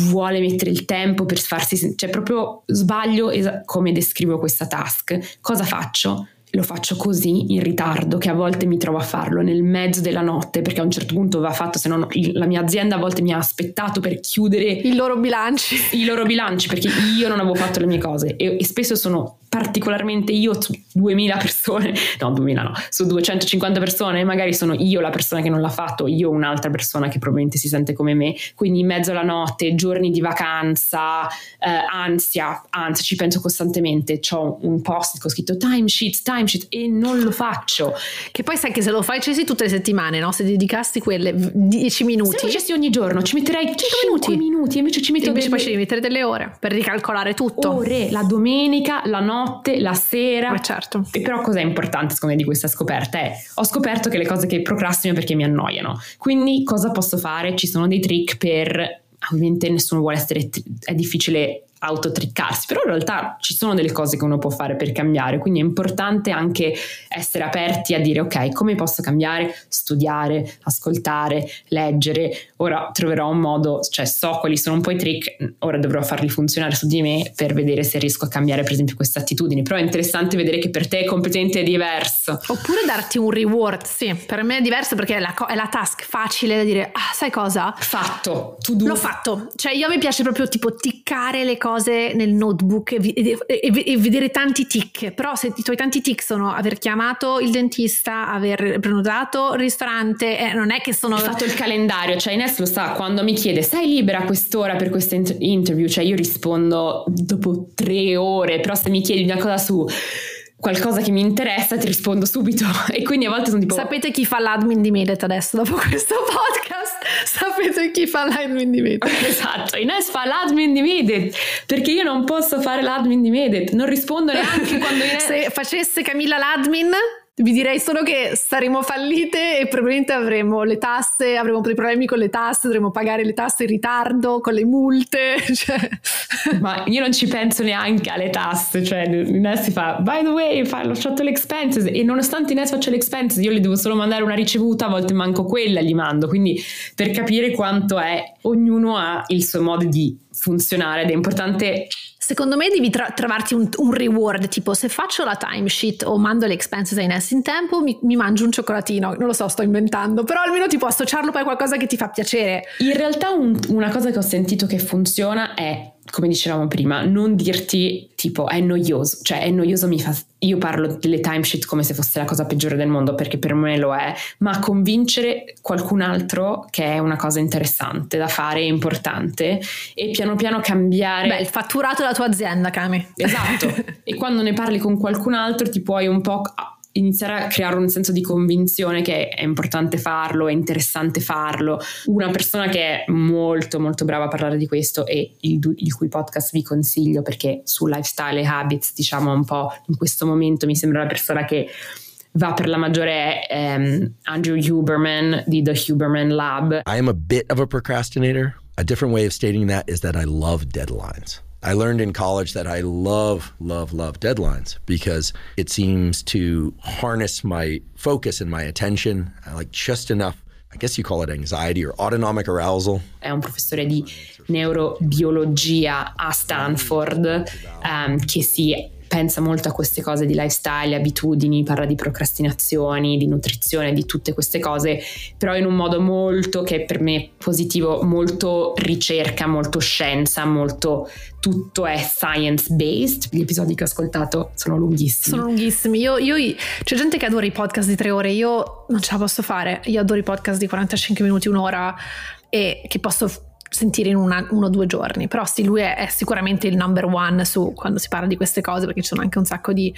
vuole mettere il tempo per farsi, cioè proprio sbaglio es- come descrivo questa task, cosa faccio? Lo faccio così in ritardo che a volte mi trovo a farlo nel mezzo della notte perché a un certo punto va fatto se no la mia azienda a volte mi ha aspettato per chiudere i loro bilanci. i loro bilanci perché io non avevo fatto le mie cose e, e spesso sono particolarmente io su 2000 persone, (laughs) no 2000 no, su 250 persone magari sono io la persona che non l'ha fatto, io un'altra persona che probabilmente si sente come me, quindi in mezzo alla notte, giorni di vacanza, eh, ansia, anzi ci penso costantemente, ho un post che ho scritto timesheet, timesheet e non lo faccio. Che poi sai che se lo facessi tutte le settimane, no? Se dedicassi quelle 10 minuti. Se lo facessi ogni giorno ci metterei 5 minuti. minuti, invece ci metto invece delle... poi ci devi mettere delle ore per ricalcolare tutto. Ore, la domenica, la notte notte, la sera. Ma certo. E però cos'è importante secondo me di questa scoperta? È ho scoperto che le cose che procrastino perché mi annoiano. Quindi cosa posso fare? Ci sono dei trick per ovviamente nessuno vuole essere è difficile autotriccarsi, però in realtà ci sono delle cose che uno può fare per cambiare, quindi è importante anche essere aperti a dire ok, come posso cambiare? Studiare, ascoltare, leggere. Ora troverò un modo, cioè so quali sono un po' i trick, ora dovrò farli funzionare su di me per vedere se riesco a cambiare per esempio queste attitudini, però è interessante vedere che per te è completamente diverso. Oppure darti un reward, sì, per me è diverso perché è la, è la task facile da dire, ah sai cosa? Fatto, to do. L'ho fatto, cioè io mi piace proprio tipo ticcare le cose cose nel notebook e, e, e, vedere tanti tic, però se i tuoi tanti tic sono aver chiamato il dentista, aver prenotato il ristorante, eh, non è che sono... Hai fatto il calendario, cioè Ines lo sa, quando mi chiede sei libera a quest'ora per questa interview, cioè io rispondo dopo tre ore, però se mi chiedi una cosa su qualcosa che mi interessa ti rispondo subito. (laughs) E quindi a volte sono tipo sapete chi fa l'admin di Medet adesso dopo questo podcast? (laughs) Sapete chi fa l'admin di Medet (laughs) esatto Ines fa l'admin di Medet perché io non posso fare l'admin di Medet non rispondo neanche quando Ines se facesse Camilla l'admin vi direi solo che saremo fallite e probabilmente avremo le tasse, avremo dei problemi con le tasse, dovremo pagare le tasse in ritardo, con le multe. (laughs) Cioè. Ma io non ci penso neanche alle tasse, cioè Ines si fa, by the way, fa, ho lasciato le expenses e nonostante Ines faccia le expenses io le devo solo mandare una ricevuta, a volte manco quella gli mando, quindi per capire quanto è, ognuno ha il suo modo di funzionare ed è importante Secondo me devi tra- trovarti un, un, reward, tipo se faccio la timesheet o mando le expenses a Ines in tempo, mi, mi, mangio un cioccolatino, non lo so, sto inventando, però almeno tipo associarlo poi a qualcosa che ti fa piacere. In realtà un, una cosa che ho sentito che funziona è come dicevamo prima, non dirti tipo è noioso, cioè è noioso mi fa... Io parlo delle timesheet come se fosse la cosa peggiore del mondo perché per me lo è, ma convincere qualcun altro che è una cosa interessante da fare, importante e piano piano cambiare... Beh, il fatturato della tua azienda, Cami. Esatto, (laughs) e quando ne parli con qualcun altro ti puoi un po' iniziare a creare un senso di convinzione che è importante farlo, è interessante farlo. Una persona che è molto molto brava a parlare di questo e il, il cui podcast vi consiglio perché su lifestyle e habits diciamo un po' in questo momento mi sembra la persona che va per la maggiore è um, Andrew Huberman di The Huberman Lab. I am a bit of a procrastinator. A different way of stating that is that I love deadlines. I learned in college that I love, love, love deadlines because it seems to harness my focus and my attention. I like just enough. I guess you call it anxiety or autonomic arousal. È un professore di neurobiologia a Stanford um, che si pensa molto a queste cose di lifestyle, abitudini, parla di procrastinazioni, di nutrizione, di tutte queste cose, però in un modo molto che per me è positivo, molto ricerca, molto scienza, molto tutto è science based. Gli episodi che ho ascoltato sono lunghissimi. Sono lunghissimi. Io, io, c'è gente che adora i podcast di tre ore, io non ce la posso fare. Io adoro i podcast di 45 minuti, un'ora e che posso sentire in una, uno o due giorni. Però sì, lui è, è, sicuramente il number one su quando si parla di queste cose, perché ci sono anche un sacco di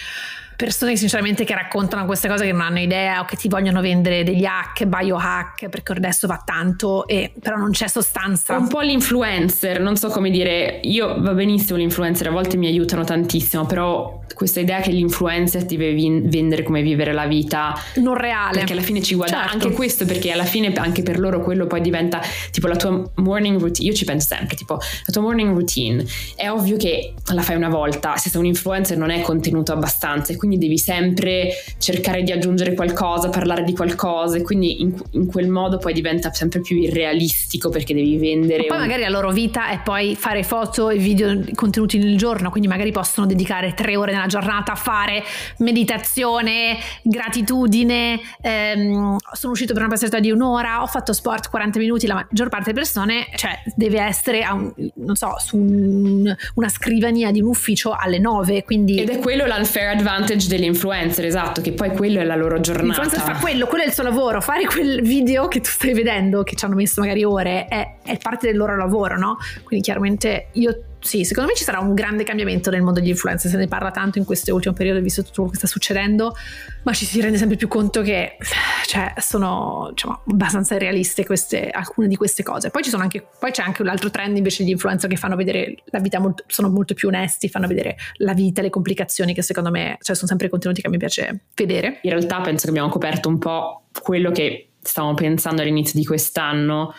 persone sinceramente che raccontano queste cose che non hanno idea o che ti vogliono vendere degli hack, biohack, perché adesso va tanto, e, però non c'è sostanza. Un po' l'influencer, non so come dire, io va benissimo l'influencer, a volte mi aiutano tantissimo, però questa idea che l'influencer ti deve vendere come vivere la vita non reale. Perché alla fine ci guadagna certo. anche questo, perché alla fine anche per loro quello poi diventa tipo la tua morning routine. Io ci penso sempre, tipo la tua morning routine. È ovvio che la fai una volta, se sei un influencer non è contenuto abbastanza e quindi devi sempre cercare di aggiungere qualcosa, parlare di qualcosa e quindi in, in quel modo poi diventa sempre più irrealistico perché devi vendere. Ma poi un... magari la loro vita è poi fare foto e video contenuti nel giorno, quindi magari possono dedicare tre ore nella giornata a fare meditazione, gratitudine, ehm, sono uscito per una passeggiata di un'ora, ho fatto sport 40 minuti, la maggior parte delle persone, cioè cioè deve essere un, non so, su un, una scrivania di un ufficio alle 9, quindi... Ed è quello l'unfair advantage degli influencer, esatto, che poi quello è la loro giornata. L'influencer fa quello, quello è il suo lavoro, fare quel video che tu stai vedendo, che ci hanno messo magari ore, è, è parte del loro lavoro, no? Quindi chiaramente io sì, secondo me ci sarà un grande cambiamento nel mondo degli influencer, se ne parla tanto in questo ultimo periodo, visto tutto quello che sta succedendo, ma ci si rende sempre più conto che cioè, sono diciamo, abbastanza realiste queste, alcune di queste cose. Poi, anche, poi, c'è anche un altro trend invece degli influencer che fanno vedere la vita, molto, sono molto più onesti, fanno vedere la vita, le complicazioni che secondo me cioè, sono sempre contenuti che mi piace vedere. In realtà penso che abbiamo coperto un po' quello che stavamo pensando all'inizio di quest'anno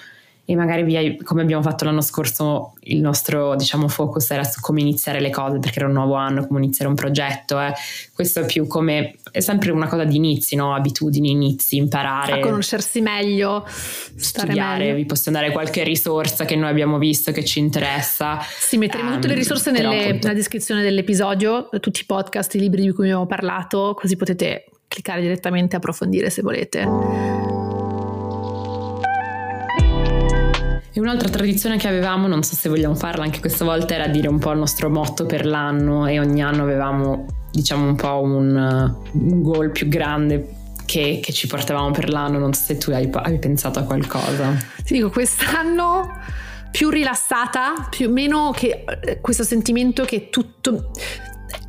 e magari via, come abbiamo fatto l'anno scorso il nostro diciamo focus era su come iniziare le cose perché era un nuovo anno come iniziare un progetto eh. questo è più come è sempre una cosa di inizi no? abitudini inizi imparare a conoscersi meglio studiare meglio. vi possiamo dare qualche risorsa che noi abbiamo visto che ci interessa sì metteremo um, tutte le ehm, risorse nelle, nella descrizione dell'episodio tutti i podcast i libri di cui abbiamo parlato così potete cliccare direttamente e approfondire se volete E un'altra tradizione che avevamo, non so se vogliamo farla anche questa volta, era dire un po' il nostro motto per l'anno e ogni anno avevamo diciamo un po' un, un goal più grande che, che, ci portavamo per l'anno. Non so se tu hai, hai pensato a qualcosa. Ti dico, quest'anno più rilassata, più meno che eh, questo sentimento che tutto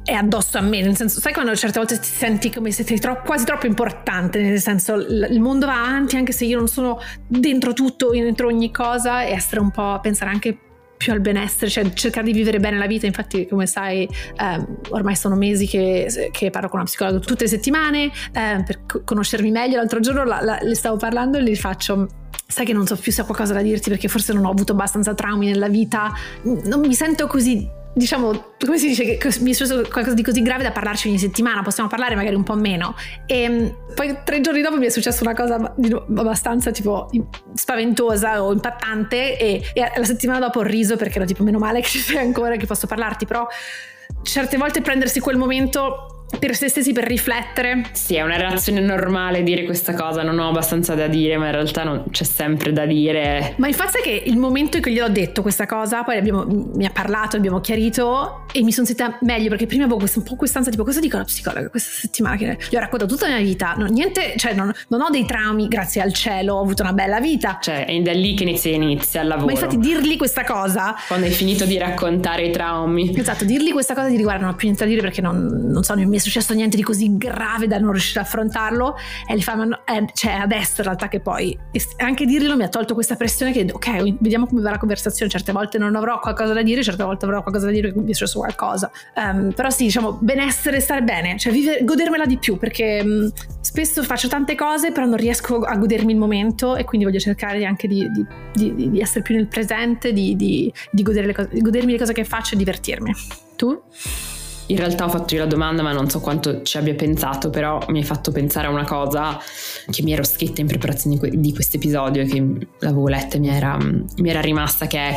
è addosso a me, nel senso, sai quando certe volte ti senti come se sei troppo, quasi troppo importante, nel senso il mondo va avanti anche se io non sono dentro tutto, dentro ogni cosa e essere un po' a pensare anche più al benessere, cioè cercare di vivere bene la vita. Infatti, come sai, ehm, ormai sono mesi che, che, parlo con una psicologa tutte le settimane ehm, per conoscermi meglio. L'altro giorno la, la, le stavo parlando e le faccio. Sai che non so più se ho qualcosa da dirti perché forse non ho avuto abbastanza traumi nella vita, non mi sento così diciamo, come si dice, che mi è successo qualcosa di così grave da parlarci ogni settimana, possiamo parlare magari un po' meno. E ehm, poi tre giorni dopo mi è successa una cosa abbastanza tipo spaventosa o impattante e, e la settimana dopo ho riso perché ero tipo meno male che ci sei ancora, che posso parlarti, però certe volte prendersi quel momento per se stessi per riflettere. Sì, è una reazione normale dire questa cosa, non ho abbastanza da dire, ma in realtà non c'è sempre da dire. Ma il fatto è che il momento in cui gliel'ho detto questa cosa, poi abbiamo, mi ha parlato, abbiamo chiarito e mi sono sentita meglio perché prima avevo questo, un po' quest'ansia tipo cosa dico alla psicologa questa settimana che gli ho raccontato tutta la mia vita, no, niente, cioè non, non, ho dei traumi, grazie al cielo, ho avuto una bella vita. Cioè è da lì che inizia, inizia il lavoro. Ma infatti dirgli questa cosa... Quando hai finito di raccontare i traumi. Esatto, dirgli questa cosa di riguardo non ho più niente da dire perché non, non so nemmeno mi è successo niente di così grave da non riuscire a affrontarlo. E gli fa ma eh, cioè adesso in realtà che poi anche dirglielo mi ha tolto questa pressione che ok vediamo come va la conversazione certe volte non avrò qualcosa da dire certe volte avrò qualcosa da dire mi è successo qualcosa. Um, però sì diciamo benessere stare bene cioè vive, godermela di più perché um, spesso faccio tante cose però non riesco a godermi il momento e quindi voglio cercare anche di, di, di, di essere più nel presente di, godere le cose, godermi le cose che faccio e divertirmi. Tu? In realtà ho fatto io la domanda, ma non so quanto ci abbia pensato, però mi hai fatto pensare a una cosa che mi ero scritta in preparazione di questo episodio e che l'avevo letta e mi era, mi era rimasta, che è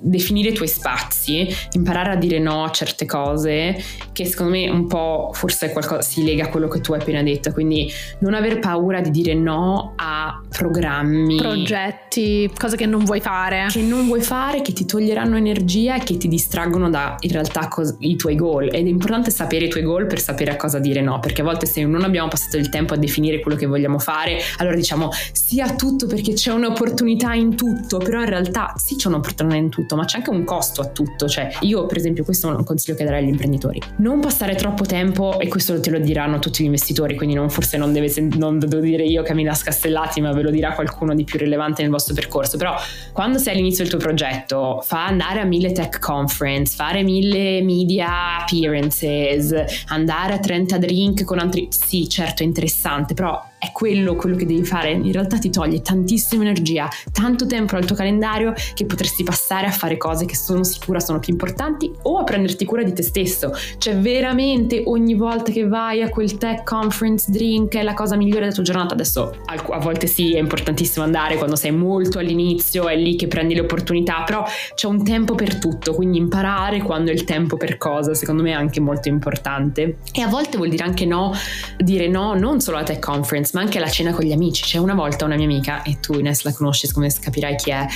definire i tuoi spazi, imparare a dire no a certe cose, che secondo me un po' forse qualcosa si lega a quello che tu hai appena detto, quindi non aver paura di dire no a programmi, progetti, cose che non vuoi fare, che non vuoi fare, che ti toglieranno energia e che ti distraggono da in realtà cos- i tuoi goal. Ed è importante sapere i tuoi goal per sapere a cosa dire no, perché a volte se non abbiamo passato il tempo a definire quello che vogliamo fare, allora diciamo sia tutto perché c'è un'opportunità in tutto, però in realtà sì c'è un'opportunità in tutto tutto, ma c'è anche un costo a tutto. Cioè, io, per esempio, questo è un consiglio che darei agli imprenditori: non passare troppo tempo, e questo te lo diranno tutti gli investitori, quindi non, forse non, deve, non devo dire io Camilla Scastellati, ma ve lo dirà qualcuno di più rilevante nel vostro percorso. Però, quando sei all'inizio del tuo progetto, fa andare a mille tech conference, fare mille media appearances, andare a 30 drink con altri. Sì, certo, è interessante, però è quello quello che devi fare, in realtà ti toglie tantissima energia, tanto tempo dal tuo calendario che potresti passare a fare cose che sono sicura sono più importanti o a prenderti cura di te stesso. Cioè veramente ogni volta che vai a quel tech conference drink è la cosa migliore della tua giornata. Adesso a volte sì, è importantissimo andare quando sei molto all'inizio, è lì che prendi le opportunità, però c'è un tempo per tutto, quindi imparare quando è il tempo per cosa, secondo me è anche molto importante. E a volte vuol dire anche no, dire no non solo alla tech conference, ma anche la cena con gli amici. C'è una volta una mia amica, e tu Ines la conosci, come capirai chi è,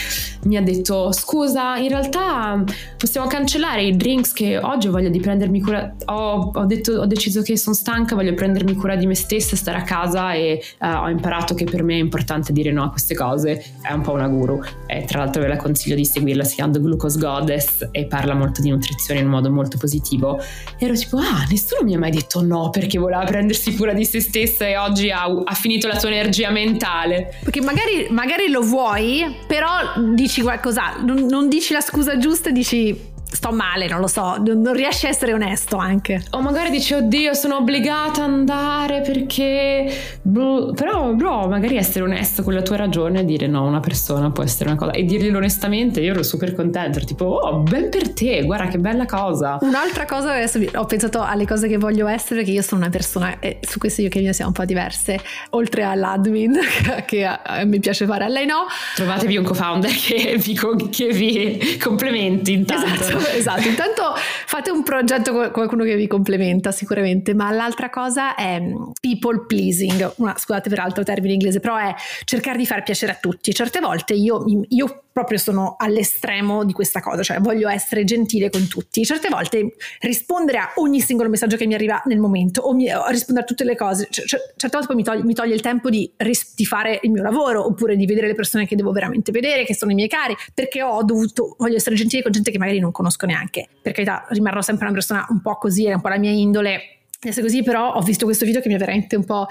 mi ha detto scusa, in realtà possiamo cancellare i drinks che oggi voglia di prendermi cura, ho, ho, detto, ho deciso che sono stanca, voglio prendermi cura di me stessa, stare a casa e uh, ho imparato che per me è importante dire no a queste cose, è un po' una guru, e tra l'altro ve la consiglio di seguirla, si chiama The Glucose Goddess e parla molto di nutrizione in modo molto positivo. E ero tipo, ah, nessuno mi ha mai detto no perché voleva prendersi cura di se stessa e oggi ha, ha finito la tua energia mentale. Perché magari, magari lo vuoi, però dici qualcosa, non, non dici la scusa giusta dici sto male, non lo so, non riesci a essere onesto anche. O magari dici, oddio, sono obbligata ad andare perché... Però, bro, magari essere onesto con la tua ragione e dire no, una persona può essere una cosa. E dirglielo onestamente, io ero super contenta, ero tipo, oh, ben per te, guarda che bella cosa. Un'altra cosa, adesso ho pensato alle cose che voglio essere, perché io sono una persona, e su questo io che mia siamo un po' diverse, oltre all'admin, (laughs) che a, mi piace fare, a lei no. Trovatevi un co-founder che vi, che vi complementi intanto. Esatto (laughs) esatto, intanto fate un progetto con qualcuno che vi complementa sicuramente, ma l'altra cosa è mm, people pleasing, una, scusate per altro termine inglese, però è cercare di far piacere a tutti. Certe volte io, io proprio sono all'estremo di questa cosa, cioè voglio essere gentile con tutti. Certe volte rispondere a ogni singolo messaggio che mi arriva nel momento o, mi, o rispondere a tutte le cose, cioè, certe volte poi mi toglie, mi toglie il tempo di, di, fare il mio lavoro oppure di vedere le persone che devo veramente vedere, che sono i miei cari, perché ho dovuto, voglio essere gentile con gente che magari non conosco neanche. Per carità, rimarrò sempre una persona un po' così, è un po' la mia indole. Adesso così, però ho visto questo video che mi ha veramente un po'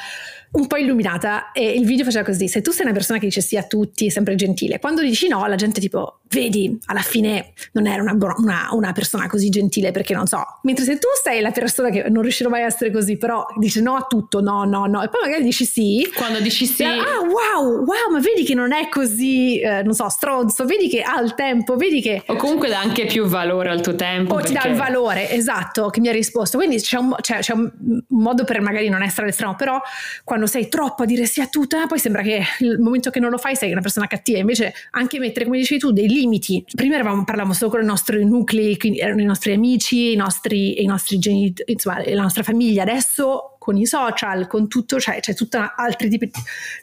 un po' illuminata e il video faceva così, se tu sei una persona che dice sì a tutti, è sempre gentile, quando dici no la gente tipo, vedi, alla fine non era una, una, una, persona così gentile perché non so, mentre se tu sei la persona che non riuscirò mai a essere così, però dice no a tutto, no, no, no, e poi magari dici sì. Quando dici sì. Ah, wow, wow, ma vedi che non è così, eh, non so, stronzo, vedi che ha il tempo, vedi che... O comunque dà anche più valore al tuo tempo. O perché... ti dà il valore, esatto, che mi ha risposto. Quindi c'è un, c'è, c'è un modo per magari non essere all'estremo, però quando quando sei troppo a dire sì a tutto, eh, poi sembra che il momento che non lo fai sei una persona cattiva. Invece anche mettere, come dicevi tu, dei limiti. Prima eravamo, parlavamo solo con i nostri nuclei, quindi erano i nostri amici, i nostri, i nostri genitori, insomma, la nostra famiglia. Adesso con i social, con tutto, cioè c'è tutta altri tipi,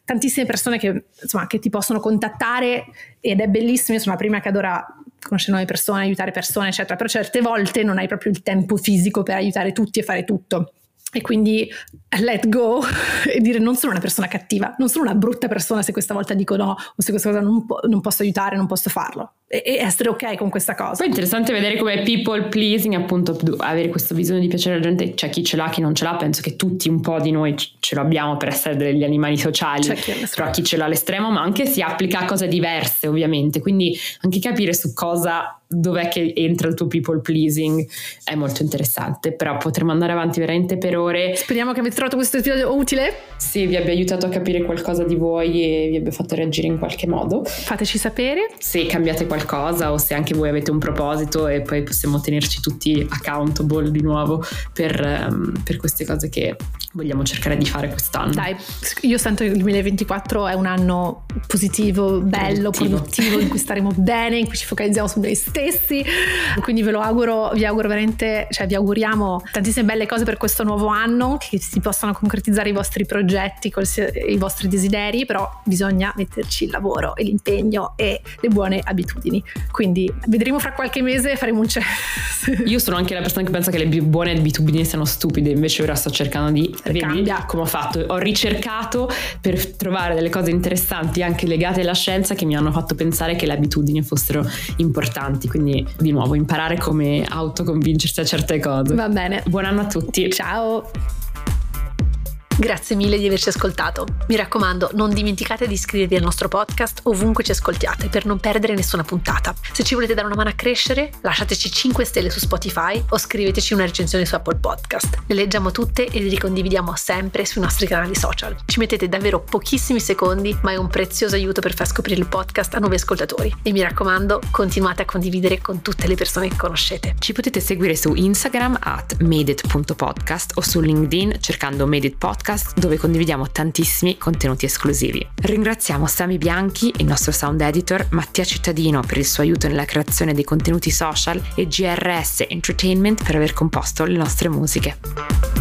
tantissime persone che, insomma, che ti possono contattare ed è bellissimo. La prima che adora conoscere nuove persone, aiutare persone, eccetera, però certe volte non hai proprio il tempo fisico per aiutare tutti e fare tutto. E quindi let go (laughs) e dire non sono una persona cattiva, non sono una brutta persona se questa volta dico no o se questa cosa non, po- non posso aiutare, non posso farlo. E, e, essere ok con questa cosa. Poi è interessante vedere come people pleasing, appunto, avere questo bisogno di piacere alla gente, c'è chi ce l'ha, chi non ce l'ha, penso che tutti un po' di noi ce lo abbiamo per essere degli animali sociali, chi però chi ce l'ha all'estremo, ma anche si applica a cose diverse ovviamente, quindi anche capire su cosa dov'è che entra il tuo people pleasing? È molto interessante però potremmo andare avanti veramente per ore. Speriamo che avete trovato questo episodio utile. Sì vi abbia aiutato a capire qualcosa di voi e vi abbia fatto reagire in qualche modo. Fateci sapere. Se cambiate qualcosa o se anche voi avete un proposito e poi possiamo tenerci tutti accountable di nuovo per, um, per queste cose che vogliamo cercare di fare quest'anno. Dai io sento che il 2024 è un anno positivo bello produttivo, produttivo in cui staremo bene in cui ci focalizziamo su noi stessi stessi. Quindi ve lo auguro, vi auguro veramente, cioè vi auguriamo tantissime belle cose per questo nuovo anno, che si possano concretizzare i vostri progetti, i vostri desideri, però bisogna metterci il lavoro e l'impegno e le buone abitudini. Quindi vedremo fra qualche mese, faremo un check. (laughs) Io sono anche la persona che pensa che le buone abitudini siano stupide, invece ora sto cercando di cambia come ho fatto. Ho ricercato per trovare delle cose interessanti anche legate alla scienza che mi hanno fatto pensare che le abitudini fossero importanti avanti, quindi di nuovo imparare come autoconvincersi a certe cose. Va bene. Buon anno a tutti. Ciao. Grazie mille di averci ascoltato. Mi raccomando, non dimenticate di iscrivervi al nostro podcast ovunque ci ascoltiate per non perdere nessuna puntata. Se ci volete dare una mano a crescere, lasciateci 5 stelle su Spotify o scriveteci una recensione su Apple Podcast. Le leggiamo tutte e le ricondividiamo sempre sui nostri canali social. Ci mettete davvero pochissimi secondi, ma è un prezioso aiuto per far scoprire il podcast a nuovi ascoltatori. E mi raccomando, continuate a condividere con tutte le persone che conoscete. Ci potete seguire su Instagram at madeit.podcast o su LinkedIn cercando Made It Podcast podcast dove condividiamo tantissimi contenuti esclusivi. Ringraziamo Sami Bianchi, il nostro sound editor, Mattia Cittadino per il suo aiuto nella creazione dei contenuti social e GRS Entertainment per aver composto le nostre musiche.